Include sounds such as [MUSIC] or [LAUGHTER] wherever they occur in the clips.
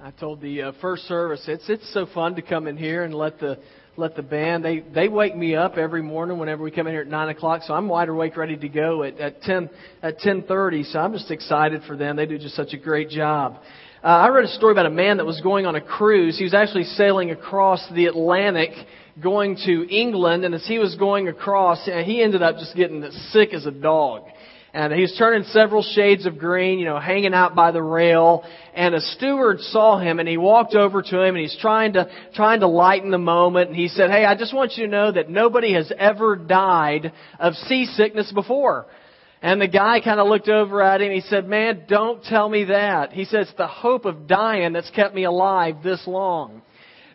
I told the uh, first service it's it's so fun to come in here and let the let the band they they wake me up every morning whenever we come in here at nine o'clock so I'm wide awake ready to go at at ten at ten thirty so I'm just excited for them they do just such a great job. Uh, I read a story about a man that was going on a cruise. He was actually sailing across the Atlantic, going to England, and as he was going across, he ended up just getting sick as a dog and he was turning several shades of green, you know, hanging out by the rail. And a steward saw him and he walked over to him and he's trying to, trying to lighten the moment. And he said, Hey, I just want you to know that nobody has ever died of seasickness before. And the guy kind of looked over at him. He said, Man, don't tell me that. He says, the hope of dying that's kept me alive this long.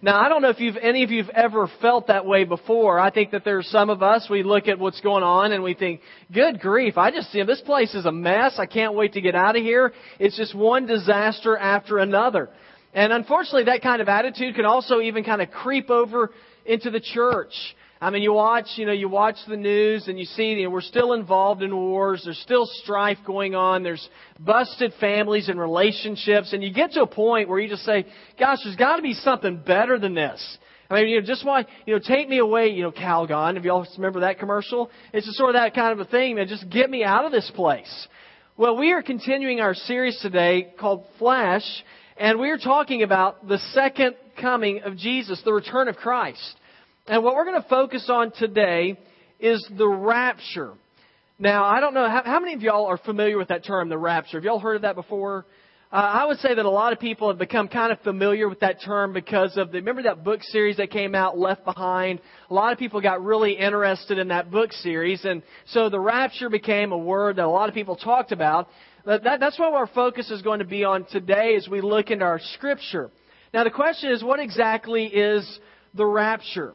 Now, I don't know if you've, any of you have ever felt that way before. I think that there's some of us, we look at what's going on and we think, good grief, I just see this place is a mess. I can't wait to get out of here. It's just one disaster after another. And unfortunately, that kind of attitude can also even kind of creep over into the church. I mean, you watch, you know, you watch the news and you see, you know, we're still involved in wars. There's still strife going on. There's busted families and relationships. And you get to a point where you just say, gosh, there's got to be something better than this. I mean, you know, just why, you know, take me away, you know, Calgon. If y'all remember that commercial, it's just sort of that kind of a thing, man. Just get me out of this place. Well, we are continuing our series today called Flash, and we are talking about the second coming of Jesus, the return of Christ. And what we're going to focus on today is the rapture. Now, I don't know, how, how, many of y'all are familiar with that term, the rapture? Have y'all heard of that before? Uh, I would say that a lot of people have become kind of familiar with that term because of the, remember that book series that came out, Left Behind? A lot of people got really interested in that book series, and so the rapture became a word that a lot of people talked about. That, that, that's what our focus is going to be on today as we look into our scripture. Now, the question is, what exactly is the rapture?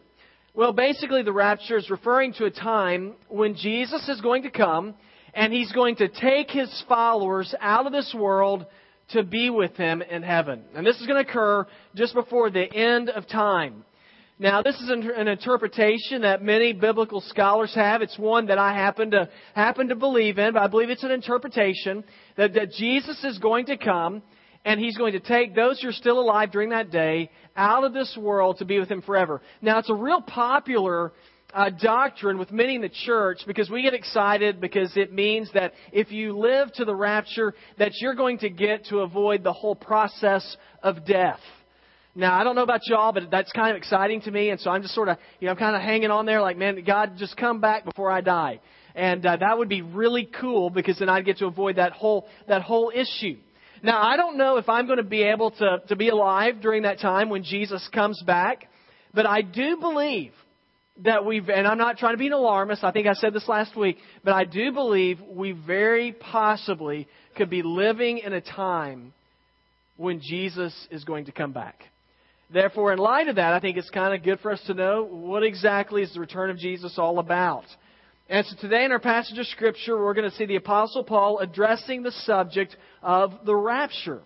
Well, basically, the rapture is referring to a time when Jesus is going to come and he's going to take his followers out of this world to be with him in heaven. And this is going to occur just before the end of time. Now, this is an interpretation that many biblical scholars have. It's one that I happen to happen to believe in, but I believe it's an interpretation that, that Jesus is going to come and he's going to take those who are still alive during that day out of this world to be with him forever. Now, it's a real popular uh, doctrine with many in the church because we get excited because it means that if you live to the rapture, that you're going to get to avoid the whole process of death. Now, I don't know about y'all, but that's kind of exciting to me, and so I'm just sort of, you know, I'm kind of hanging on there like, man, God, just come back before I die. And uh, that would be really cool because then I'd get to avoid that whole, that whole issue. Now, I don't know if I'm going to be able to, to be alive during that time when Jesus comes back, but I do believe that we've, and I'm not trying to be an alarmist, I think I said this last week, but I do believe we very possibly could be living in a time when Jesus is going to come back. Therefore, in light of that, I think it's kind of good for us to know what exactly is the return of Jesus all about. And so today in our passage of Scripture, we're going to see the Apostle Paul addressing the subject of the rapture.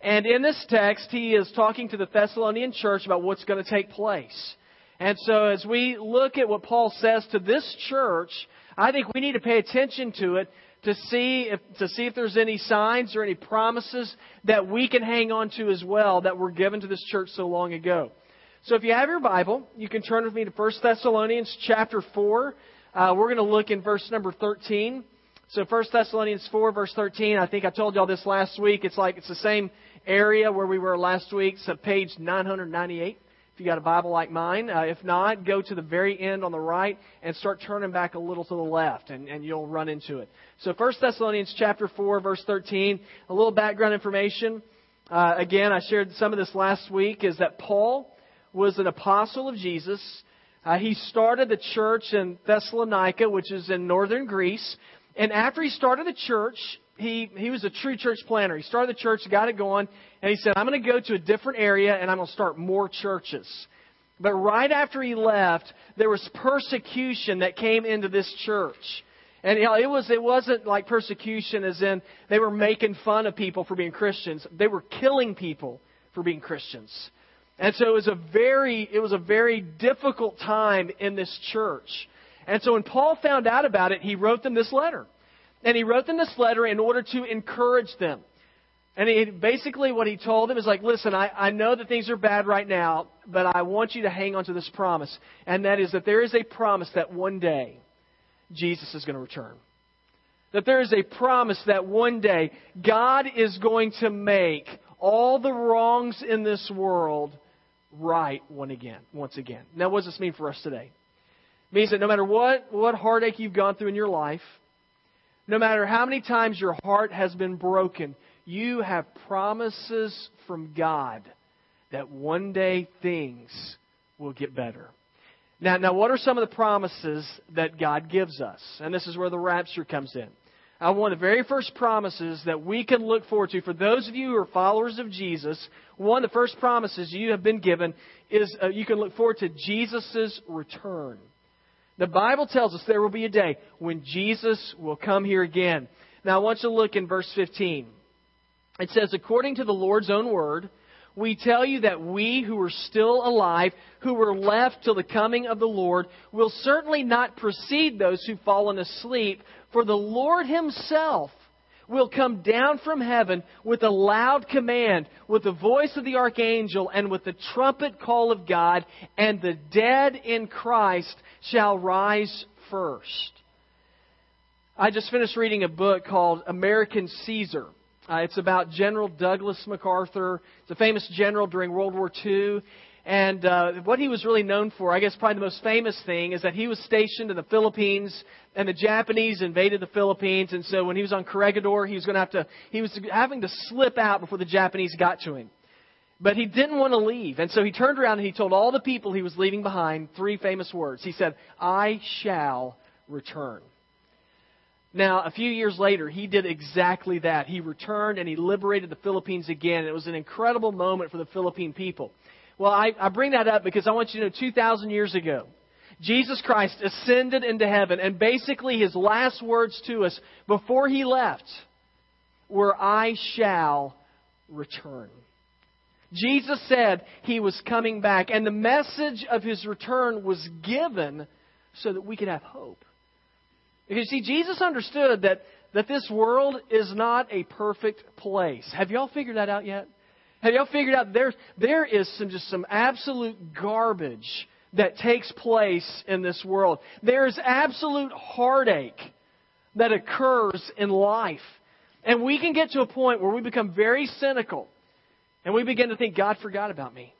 And in this text, he is talking to the Thessalonian church about what's going to take place. And so as we look at what Paul says to this church, I think we need to pay attention to it to see if, to see if there's any signs or any promises that we can hang on to as well that were given to this church so long ago. So if you have your Bible, you can turn with me to 1 Thessalonians chapter 4. Uh, we're going to look in verse number 13. So 1 Thessalonians 4, verse 13. I think I told y'all this last week. It's like it's the same area where we were last week. So page 998. If you got a Bible like mine, uh, if not, go to the very end on the right and start turning back a little to the left, and, and you'll run into it. So 1 Thessalonians chapter 4, verse 13. A little background information. Uh, again, I shared some of this last week. Is that Paul was an apostle of Jesus. Uh, he started the church in Thessalonica, which is in northern Greece. And after he started the church, he, he was a true church planter. He started the church, got it going, and he said, I'm going to go to a different area and I'm going to start more churches. But right after he left, there was persecution that came into this church. And you know, it was it wasn't like persecution as in they were making fun of people for being Christians. They were killing people for being Christians. And so it was a very, it was a very difficult time in this church. And so when Paul found out about it, he wrote them this letter. And he wrote them this letter in order to encourage them, And he, basically, what he told them is like, listen, I, I know that things are bad right now, but I want you to hang on to this promise. And that is that there is a promise that one day Jesus is going to return. That there is a promise that one day God is going to make all the wrongs in this world right one again, once again. Now, what does this mean for us today? It means that no matter what, what heartache you've gone through in your life, no matter how many times your heart has been broken, you have promises from God that one day things will get better. Now, now, what are some of the promises that God gives us? And this is where the rapture comes in. Uh, one of the very first promises that we can look forward to for those of you who are followers of Jesus, one of the first promises you have been given is uh, you can look forward to Jesus' return. The Bible tells us there will be a day when Jesus will come here again. Now, I want you to look in verse 15. It says, according to the Lord's own word, we tell you that we who are still alive, who were left till the coming of the Lord, will certainly not precede those who've fallen asleep, for the Lord himself will come down from heaven with a loud command, with the voice of the archangel, and with the trumpet call of God, and the dead in Christ shall rise first. I just finished reading a book called American Caesar. Uh, it's about General Douglas MacArthur. It's a famous general during World War II. And uh, what he was really known for, I guess probably the most famous thing, is that he was stationed in the Philippines, and the Japanese invaded the Philippines. And so when he was on Corregidor, he was going to have to, he was having to slip out before the Japanese got to him. But he didn't want to leave. And so he turned around and he told all the people he was leaving behind three famous words. He said, I shall return. Now, a few years later, he did exactly that. He returned and he liberated the Philippines again. It was an incredible moment for the Philippine people. Well, I, I bring that up because I want you to know 2,000 years ago, Jesus Christ ascended into heaven, and basically his last words to us before he left were, I shall return. Jesus said he was coming back, and the message of his return was given so that we could have hope. Because, see, Jesus understood that, that this world is not a perfect place. Have y'all figured that out yet? Have y'all figured out there, there is some, just some absolute garbage that takes place in this world? There is absolute heartache that occurs in life. And we can get to a point where we become very cynical and we begin to think, God forgot about me.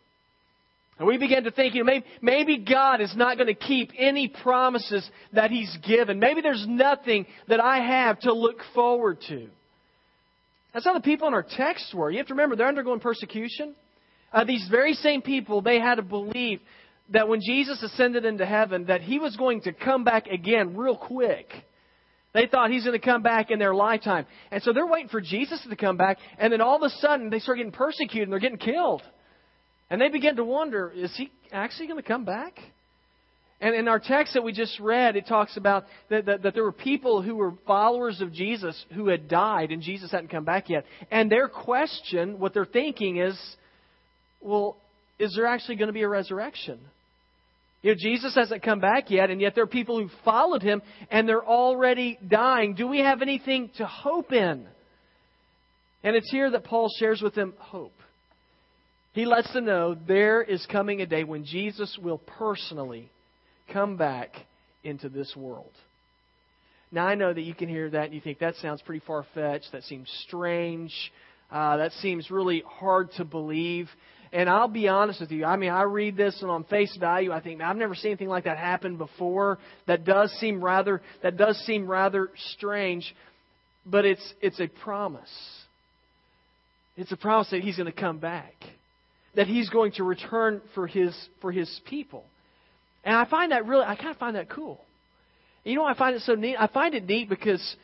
And we begin to think, you know, maybe, maybe God is not going to keep any promises that He's given. Maybe there's nothing that I have to look forward to. That's how the people in our text were. You have to remember, they're undergoing persecution. Uh, these very same people, they had to believe that when Jesus ascended into heaven, that He was going to come back again real quick. They thought He's going to come back in their lifetime. And so they're waiting for Jesus to come back, and then all of a sudden they start getting persecuted and they're getting killed. And they began to wonder, is he actually going to come back? And in our text that we just read, it talks about that, that, that, there were people who were followers of Jesus who had died and Jesus hadn't come back yet. And their question, what they're thinking is, well, is there actually going to be a resurrection? You know, Jesus hasn't come back yet, and yet there are people who followed him and they're already dying. Do we have anything to hope in? And it's here that Paul shares with them hope. He lets them know there is coming a day when Jesus will personally come back into this world. Now, I know that you can hear that and you think that sounds pretty far fetched. That seems strange. Uh, that seems really hard to believe. And I'll be honest with you. I mean, I read this and on face value, I think, I've never seen anything like that happen before. That does seem rather, that does seem rather strange. But it's, it's a promise. It's a promise that He's going to come back that he's going to return for his for his people. And I find that really I kind of find that cool. You know, I find it so neat. I find it neat because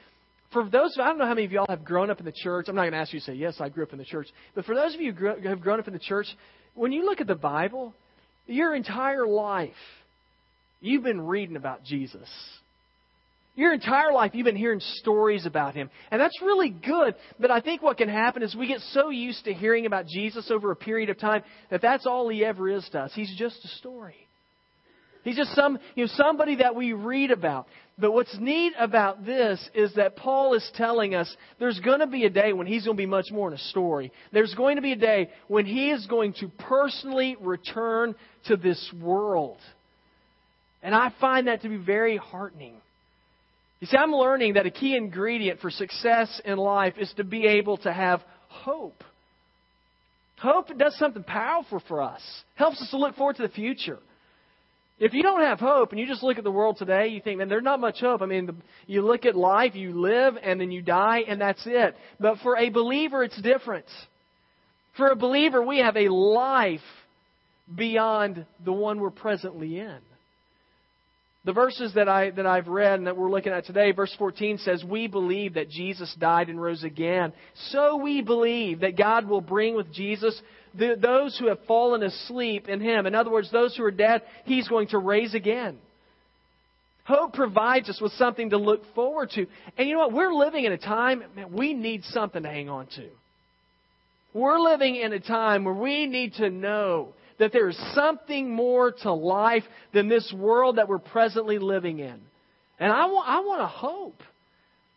for those, of, I don't know how many of y'all have grown up in the church. I'm not going to ask you to say yes, I grew up in the church. But for those of you who have grown up in the church, when you look at the Bible, your entire life, you've been reading about Jesus. Your entire life, you've been hearing stories about him. And that's really good. But I think what can happen is we get so used to hearing about Jesus over a period of time that that's all he ever is to us. He's just a story. He's just some, you know, somebody that we read about. But what's neat about this is that Paul is telling us there's going to be a day when he's going to be much more in a story. There's going to be a day when he is going to personally return to this world. And I find that to be very heartening. You see, I'm learning that a key ingredient for success in life is to be able to have hope. Hope does something powerful for us, helps us to look forward to the future. If you don't have hope and you just look at the world today, you think, man, there's not much hope. I mean, the, you look at life, you live, and then you die, and that's it. But for a believer, it's different. For a believer, we have a life beyond the one we're presently in. The verses that, I, that I've read and that we're looking at today, verse 14 says, We believe that Jesus died and rose again. So we believe that God will bring with Jesus the, those who have fallen asleep in Him. In other words, those who are dead, He's going to raise again. Hope provides us with something to look forward to. And you know what? We're living in a time, man, we need something to hang on to. We're living in a time where we need to know that there is something more to life than this world that we're presently living in. And I want, I want to hope.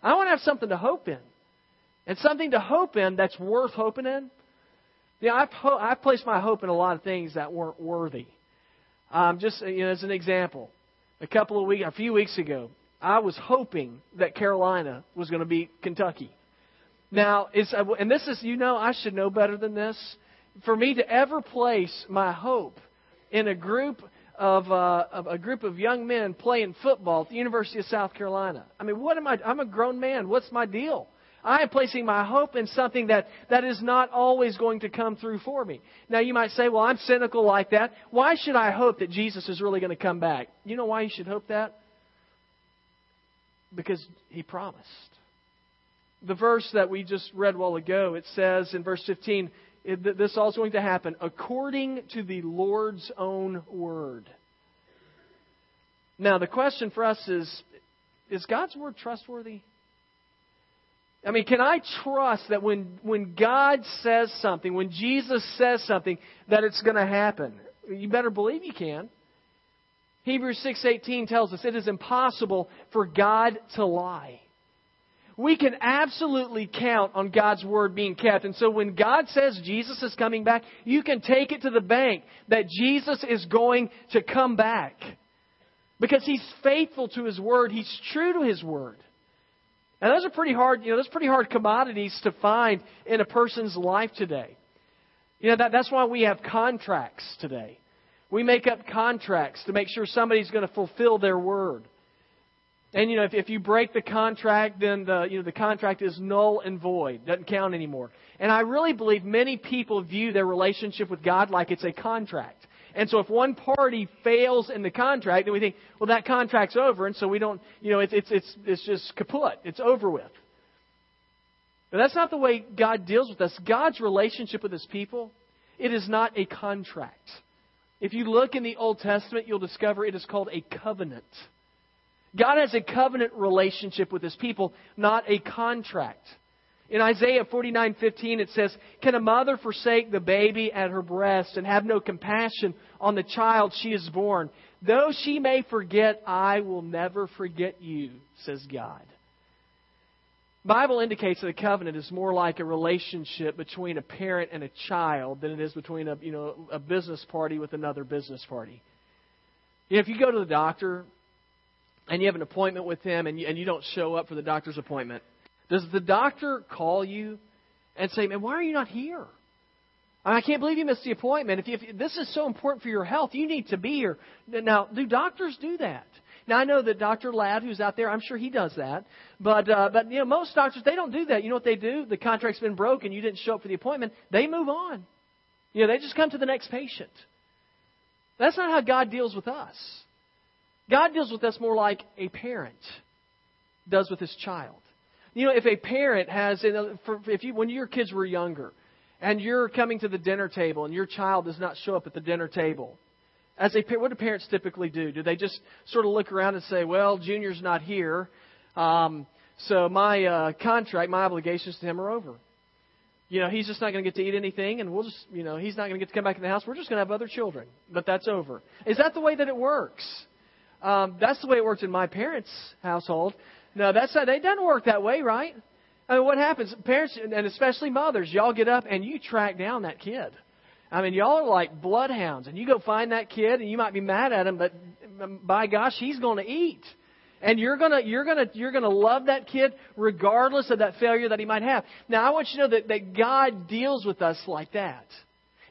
I want to have something to hope in. And something to hope in that's worth hoping in. You know, I've, ho- I've placed my hope in a lot of things that weren't worthy. Um, just you know, as an example, a couple of weeks, a few weeks ago, I was hoping that Carolina was going to beat Kentucky. Now, it's, and this is, you know, I should know better than this for me to ever place my hope in a group of, uh, of a group of young men playing football at the University of South Carolina. I mean, what am I? I'm a grown man. What's my deal? I am placing my hope in something that, that is not always going to come through for me. Now, you might say, well, I'm cynical like that. Why should I hope that Jesus is really going to come back? You know why you should hope that? Because he promised. The verse that we just read a while ago, it says in verse 15, it, this all is going to happen according to the Lord's own word. Now, the question for us is is God's word trustworthy? I mean, can I trust that when, when God says something, when Jesus says something, that it's going to happen? You better believe you can. Hebrews 6:18 tells us it is impossible for God to lie we can absolutely count on God's word being kept. And so when God says Jesus is coming back, you can take it to the bank that Jesus is going to come back. Because he's faithful to his word, he's true to his word. And those are pretty hard, you know, those pretty hard commodities to find in a person's life today. You know, that, that's why we have contracts today. We make up contracts to make sure somebody's going to fulfill their word. And you know, if, if you break the contract, then the you know the contract is null and void, doesn't count anymore. And I really believe many people view their relationship with God like it's a contract. And so if one party fails in the contract, then we think, well, that contract's over, and so we don't, you know, it's it's it's it's just kaput, it's over with. But that's not the way God deals with us. God's relationship with His people, it is not a contract. If you look in the Old Testament, you'll discover it is called a covenant. God has a covenant relationship with his people, not a contract. In Isaiah 49:15 it says, "Can a mother forsake the baby at her breast and have no compassion on the child she has born? Though she may forget, I will never forget you," says God. Bible indicates that a covenant is more like a relationship between a parent and a child than it is between a, you know, a business party with another business party. You know, if you go to the doctor and you have an appointment with him and you, and you don't show up for the doctor's appointment, does the doctor call you and say, Man, why are you not here? I can't believe you missed the appointment. If, you, if this is so important for your health, you need to be here. Now, do doctors do that? Now I know that Dr. Ladd, who's out there, I'm sure he does that. But uh, but you know most doctors they don't do that. You know what they do? The contract's been broken. You didn't show up for the appointment. They move on. You know they just come to the next patient. That's not how God deals with us. God deals with us more like a parent does with his child. You know, if a parent has, if you, when your kids were younger, and you're coming to the dinner table, and your child does not show up at the dinner table, as a what do parents typically do? Do they just sort of look around and say, "Well, Junior's not here, um, so my uh, contract, my obligations to him are over"? You know, he's just not going to get to eat anything, and we'll just, you know, he's not going to get to come back in the house. We're just going to have other children. But that's over. Is that the way that it works? Um, that's the way it worked in my parents' household. No, that's not, it doesn't work that way, right? I mean, what happens? Parents, and especially mothers, y'all get up and you track down that kid. I mean, y'all are like bloodhounds, and you go find that kid, and you might be mad at him, but by gosh, he's going to eat. And you're gonna, you're gonna, you're gonna love that kid regardless of that failure that he might have. Now, I want you to know that, that God deals with us like that.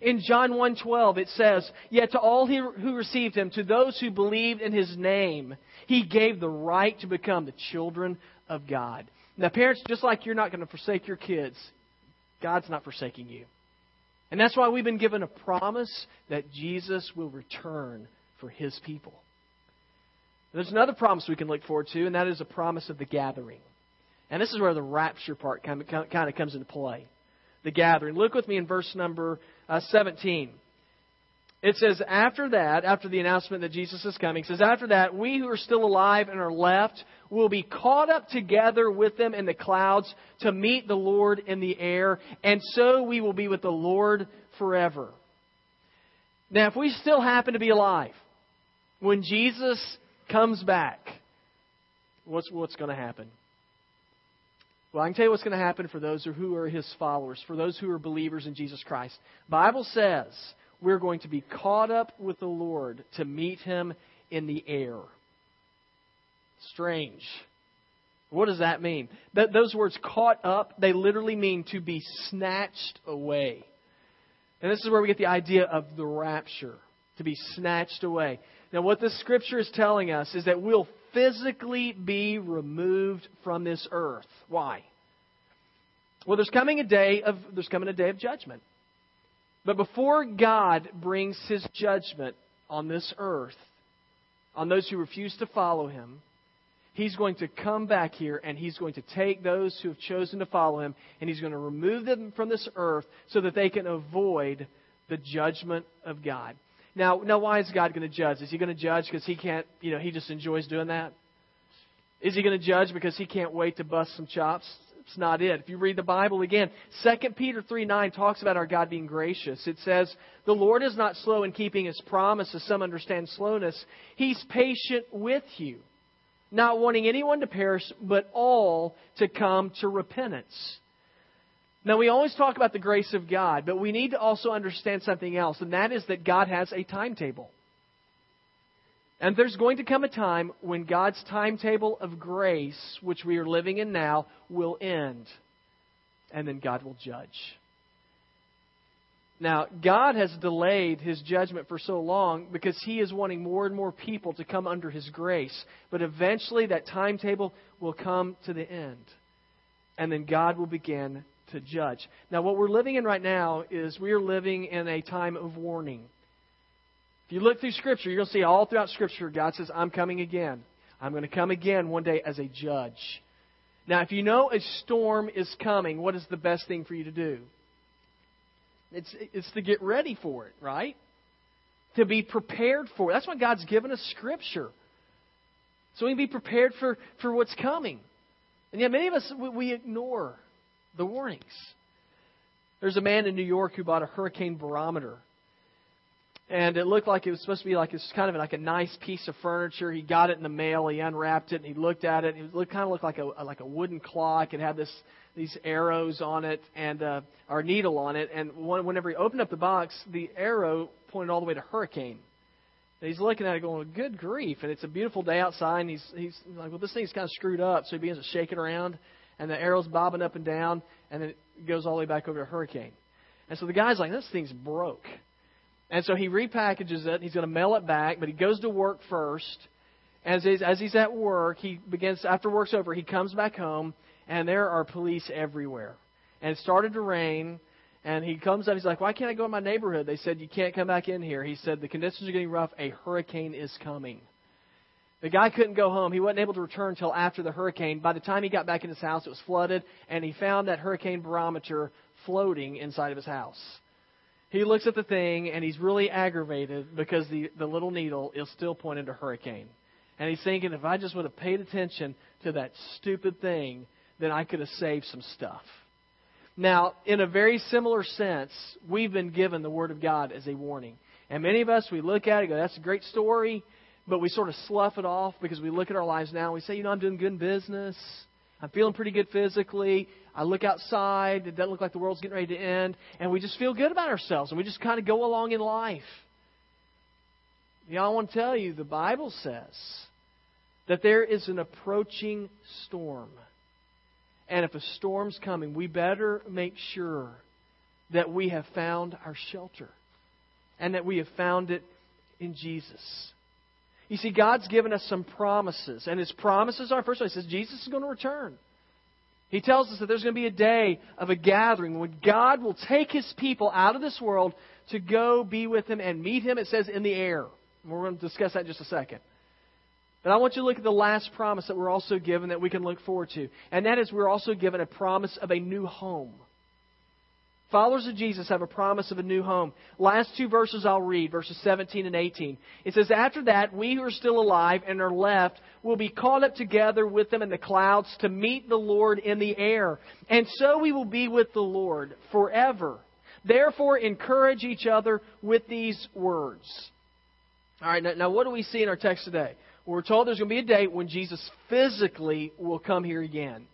In John 1:12 it says, "Yet to all who received him, to those who believed in his name, he gave the right to become the children of God." Now, parents, just like you're not going to forsake your kids, God's not forsaking you. And that's why we've been given a promise that Jesus will return for his people. There's another promise we can look forward to, and that is a promise of the gathering. And this is where the rapture part kind of, comes into play. The gathering. Look with me in verse number uh, 17. It says, after that, after the announcement that Jesus is coming, says, after that, we who are still alive and are left will be caught up together with them in the clouds to meet the Lord in the air, and so we will be with the Lord forever. Now, if we still happen to be alive when Jesus comes back, what's, what's going to happen? Well, I can tell you what's going to happen for those who are his followers, for those who are believers in Jesus Christ. Bible says we're going to be caught up with the Lord to meet him in the air. Strange. What does that mean? That those words caught up, they literally mean to be snatched away. And this is where we get the idea of the rapture, to be snatched away. Now what this scripture is telling us is that we'll physically be removed from this earth. Why? Well, there's coming a day of there's coming a day of judgment. But before God brings his judgment on this earth, on those who refuse to follow him, he's going to come back here and he's going to take those who have chosen to follow him and he's going to remove them from this earth so that they can avoid the judgment of God. Now, now why is God going to judge? Is he going to judge because he can't, you know, he just enjoys doing that? Is he going to judge because he can't wait to bust some chops? It's not it. If you read the Bible again, 2 Peter 3 9 talks about our God being gracious. It says, The Lord is not slow in keeping his promise, as some understand slowness. He's patient with you, not wanting anyone to perish, but all to come to repentance. Now, we always talk about the grace of God, but we need to also understand something else, and that is that God has a timetable. And there's going to come a time when God's timetable of grace, which we are living in now, will end. And then God will judge. Now, God has delayed his judgment for so long because he is wanting more and more people to come under his grace. But eventually, that timetable will come to the end. And then God will begin to judge. Now, what we're living in right now is we are living in a time of warning. If you look through Scripture, to see all throughout Scripture, God says, I'm coming again. I'm going to come again one day as a judge. Now, if you know a storm is coming, what is the best thing for you to do? It's, it's to get ready for it, right? To be prepared for it. That's why God's given us Scripture. So we can be prepared for, for what's coming. And yet, many of us, we, we ignore the warnings. There's a man in New York who bought a hurricane barometer and it looked like it was supposed to be like it's kind of like a nice piece of furniture. He got it in the mail. He unwrapped it and he looked at it. It looked, kind of looked like a like a wooden clock. It had this these arrows on it and uh, or needle on it. And one, whenever he opened up the box, the arrow pointed all the way to hurricane. And he's looking at it, going, "Good grief!" And it's a beautiful day outside. And he's he's like, "Well, this thing's kind of screwed up." So he begins to shake it around, and the arrow's bobbing up and down, and then it goes all the way back over to a hurricane. And so the guy's like, "This thing's broke." And so he repackages it. He's going to mail it back, but he goes to work first. As he's, as he's at work, he begins, after work's over, he comes back home, and there are police everywhere. And it started to rain, and he comes up, he's like, Why can't I go in my neighborhood? They said, You can't come back in here. He said, The conditions are getting rough. A hurricane is coming. The guy couldn't go home. He wasn't able to return until after the hurricane. By the time he got back in his house, it was flooded, and he found that hurricane barometer floating inside of his house he looks at the thing and he's really aggravated because the, the little needle is still pointing to hurricane. And he's thinking, if I just would have paid attention to that stupid thing, then I could have saved some stuff. Now, in a very similar sense, we've been given the Word of God as a warning. And many of us, we look at it and go, that's a great story, but we sort of slough it off because we look at our lives now and we say, you know, I'm doing good in business. I'm feeling pretty good physically. I look outside. It doesn't look like the world's getting ready to end. And we just feel good about ourselves. And we just kind of go along in life. You know, I want to tell you, the Bible says that there is an approaching storm. And if a storm's coming, we better make sure that we have found our shelter and that we have found it in Jesus. You see, God's given us some promises, and His promises are first of all, He says Jesus is going to return. He tells us that there's going to be a day of a gathering when God will take His people out of this world to go be with Him and meet Him, it says, in the air. We're going to discuss that in just a second. But I want you to look at the last promise that we're also given that we can look forward to. And that is we're also given a promise of a new home. Followers of Jesus have a promise of a new home. Last two verses I'll read, verses 17 and 18. It says, After that, we who are still alive and are left will be caught up together with them in the clouds to meet the Lord in the air. And so we will be with the Lord forever. Therefore, encourage each other with these words. All right, now, now what do we see in our text today? We're told there's going to be a day when Jesus physically will come here again.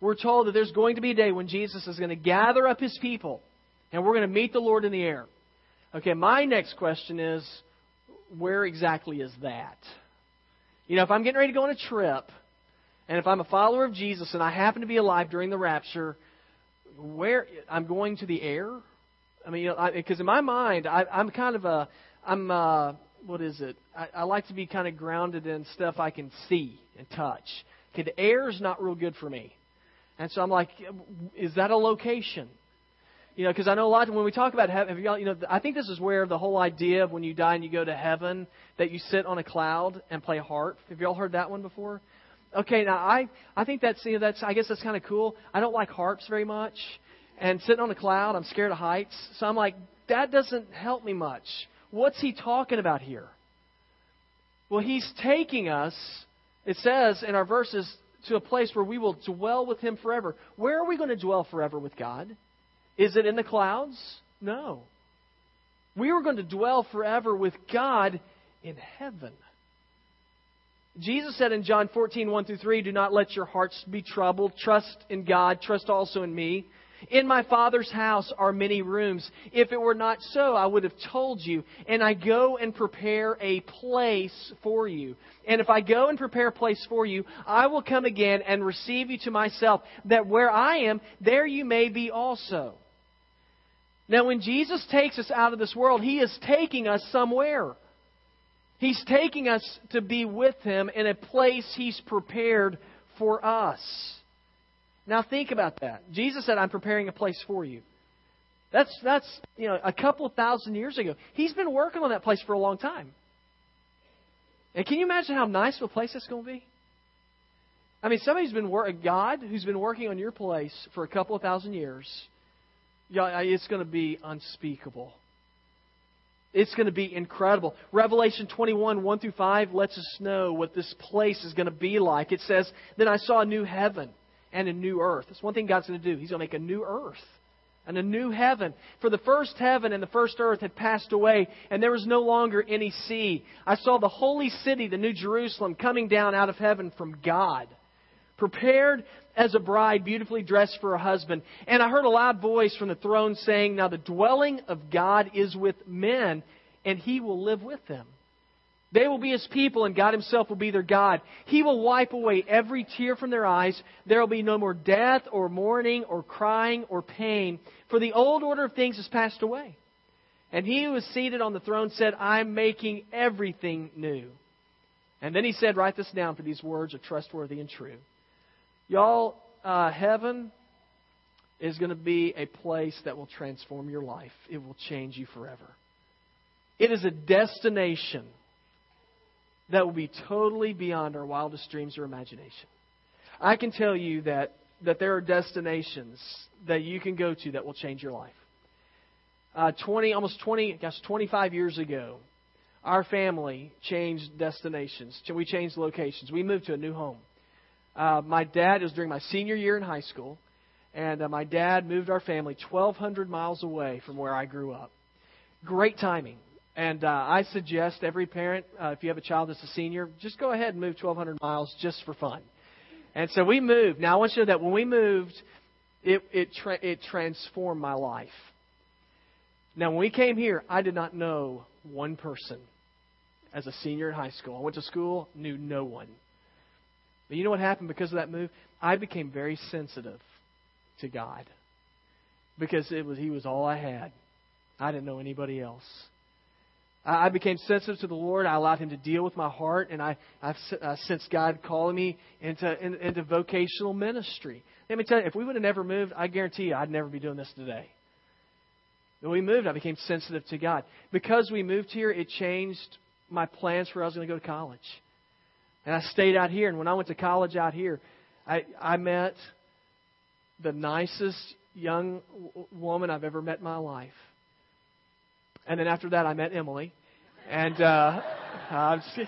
We're told that there's going to be a day when Jesus is going to gather up his people and we're going to meet the Lord in the air. Okay, my next question is where exactly is that? You know, if I'm getting ready to go on a trip and if I'm a follower of Jesus and I happen to be alive during the rapture, where I'm going to the air? I mean, because you know, in my mind, I, I'm kind of a, I'm, uh, what is it? I, I like to be kind of grounded in stuff I can see and touch. Okay, the air is not real good for me. And so I'm like, is that a location? You know, because I know a lot of, when we talk about heaven, y'all, you know, I think this is where the whole idea of when you die and you go to heaven that you sit on a cloud and play harp. Have y'all heard that one before? Okay, now I I think that's you know that's I guess that's kind of cool. I don't like harps very much, and sitting on a cloud, I'm scared of heights. So I'm like, that doesn't help me much. What's he talking about here? Well, he's taking us, it says in our verses, to a place where we will dwell with him forever. Where are we going to dwell forever with God? Is it in the clouds? No. We are going to dwell forever with God in heaven. Jesus said in John 14, 1 through 3, Do not let your hearts be troubled. Trust in God. Trust also in me. In my Father's house are many rooms. If it were not so, I would have told you. And I go and prepare a place for you. And if I go and prepare a place for you, I will come again and receive you to myself, that where I am, there you may be also. Now, when Jesus takes us out of this world, He is taking us somewhere. He's taking us to be with Him in a place He's prepared for us. Now think about that. Jesus said, I'm preparing a place for you. That's, that's you know, a couple of thousand years ago. He's been working on that place for a long time. And can you imagine how nice of a place that's going to be? I mean, somebody's been wor- God who's been working on your place for a couple of thousand years. Yeah, it's going to be unspeakable. It's going to be incredible. Revelation 21, 1 through 5 lets us know what this place is going to be like. It says, Then I saw a new heaven and a new earth. That's one thing God's going to do. He's going to make a new earth and a new heaven. For the first heaven and the first earth had passed away, and there was no longer any sea. I saw the holy city, the New Jerusalem, coming down out of heaven from God, prepared as a bride beautifully dressed for her husband. And I heard a loud voice from the throne saying, Now the dwelling of God is with men, and he will live with them. They will be his people, and God himself will be their God. He will wipe away every tear from their eyes. There will be no more death, or mourning, or crying, or pain, for the old order of things has passed away. And he who was seated on the throne said, I'm making everything new. And then he said, Write this down, for these words are trustworthy and true. Y'all, uh, heaven is going to be a place that will transform your life, it will change you forever. It is a destination that will be totally beyond our wildest dreams or imagination. I can tell you that, that there are destinations that you can go to that will change your life. Uh, 20, almost 20, gosh, 25 years ago, our family changed destinations. We changed locations. We moved to a new home. Uh, my dad, was during my senior year in high school, and uh, my dad moved our family 1,200 miles away from where I grew up. Great timing. And uh, I suggest every parent, uh, if you have a child that's a senior, just go ahead and move 1,200 miles just for fun. And so we moved. Now I want you to know that when we moved, it it tra- it transformed my life. Now when we came here, I did not know one person as a senior in high school. I went to school, knew no one. But you know what happened because of that move? I became very sensitive to God because it was He was all I had. I didn't know anybody else. I became sensitive to the Lord. I allowed Him to deal with my heart, and I, I've I uh, sensed God calling me into, in, into vocational ministry. Let me tell you, if we would have never moved, I guarantee you I'd never be doing this today. When we moved, I became sensitive to God. Because we moved here, it changed my plans for where I was going to go to college. And I stayed out here, and when I went to college out here, I, I met the nicest young woman I've ever met in my life. And then after that, I met Emily. And uh, uh, [LAUGHS] she,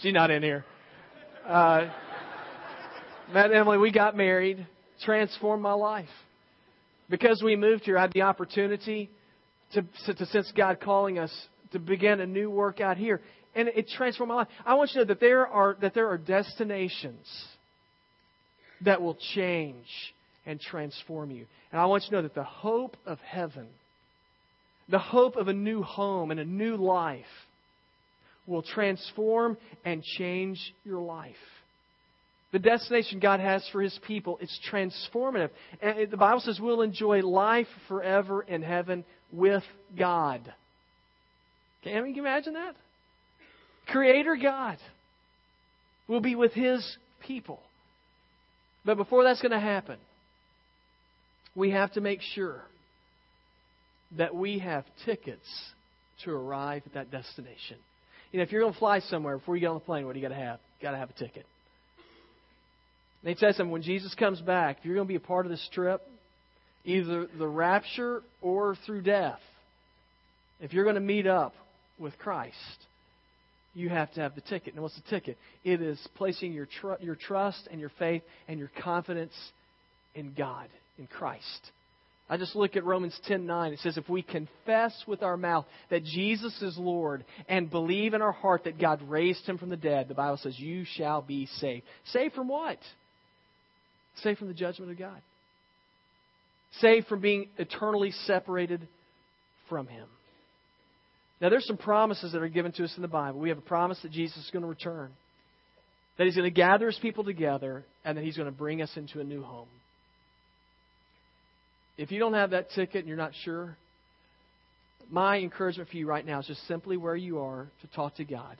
she's not in here. Uh, met Emily. We got married. Transformed my life. Because we moved here, I had the opportunity to, to sense God calling us to begin a new work out here. And it transformed my life. I want you to know that there are, that there are destinations that will change and transform you. And I want you to know that the hope of heaven – the hope of a new home and a new life will transform and change your life. The destination God has for His people, it's transformative. And the Bible says we'll enjoy life forever in heaven with God. Can you imagine that? Creator God will be with His people. But before that's going to happen, we have to make sure that we have tickets to arrive at that destination. You know, if you're going to fly somewhere before you get on the plane, what do you got to have? Got to have a ticket. And They tell something when Jesus comes back, if you're going to be a part of this trip, either the rapture or through death, if you're going to meet up with Christ, you have to have the ticket. And what's the ticket? It is placing your, tr- your trust and your faith and your confidence in God, in Christ. I just look at Romans 10:9. It says if we confess with our mouth that Jesus is Lord and believe in our heart that God raised him from the dead, the Bible says you shall be saved. Saved from what? Saved from the judgment of God. Saved from being eternally separated from him. Now there's some promises that are given to us in the Bible. We have a promise that Jesus is going to return. That he's going to gather his people together and that he's going to bring us into a new home. If you don't have that ticket and you're not sure, my encouragement for you right now is just simply where you are to talk to God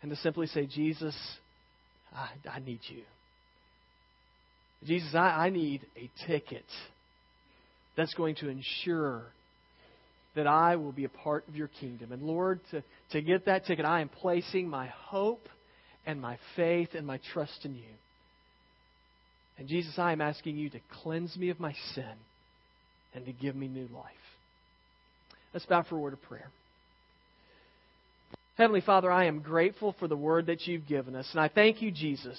and to simply say, Jesus, I, I need you. Jesus, I, I need a ticket that's going to ensure that I will be a part of your kingdom. And Lord, to, to get that ticket, I am placing my hope and my faith and my trust in you. And Jesus, I am asking you to cleanse me of my sin and to give me new life. Let's bow for a word of prayer. Heavenly Father, I am grateful for the word that you've given us. And I thank you, Jesus,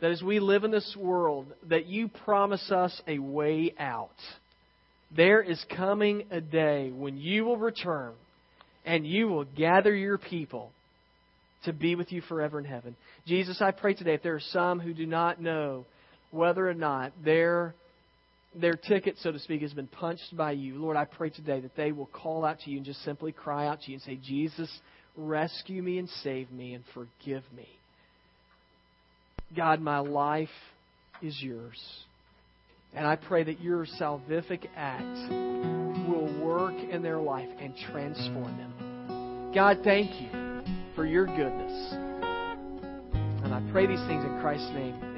that as we live in this world, that you promise us a way out. There is coming a day when you will return and you will gather your people to be with you forever in heaven. Jesus, I pray today if there are some who do not know whether or not their their ticket, so to speak, has been punched by you. Lord, I pray today that they will call out to you and just simply cry out to you and say, Jesus, rescue me and save me and forgive me. God, my life is yours. And I pray that your salvific act will work in their life and transform them. God, thank you for your goodness. And I pray these things in Christ's name.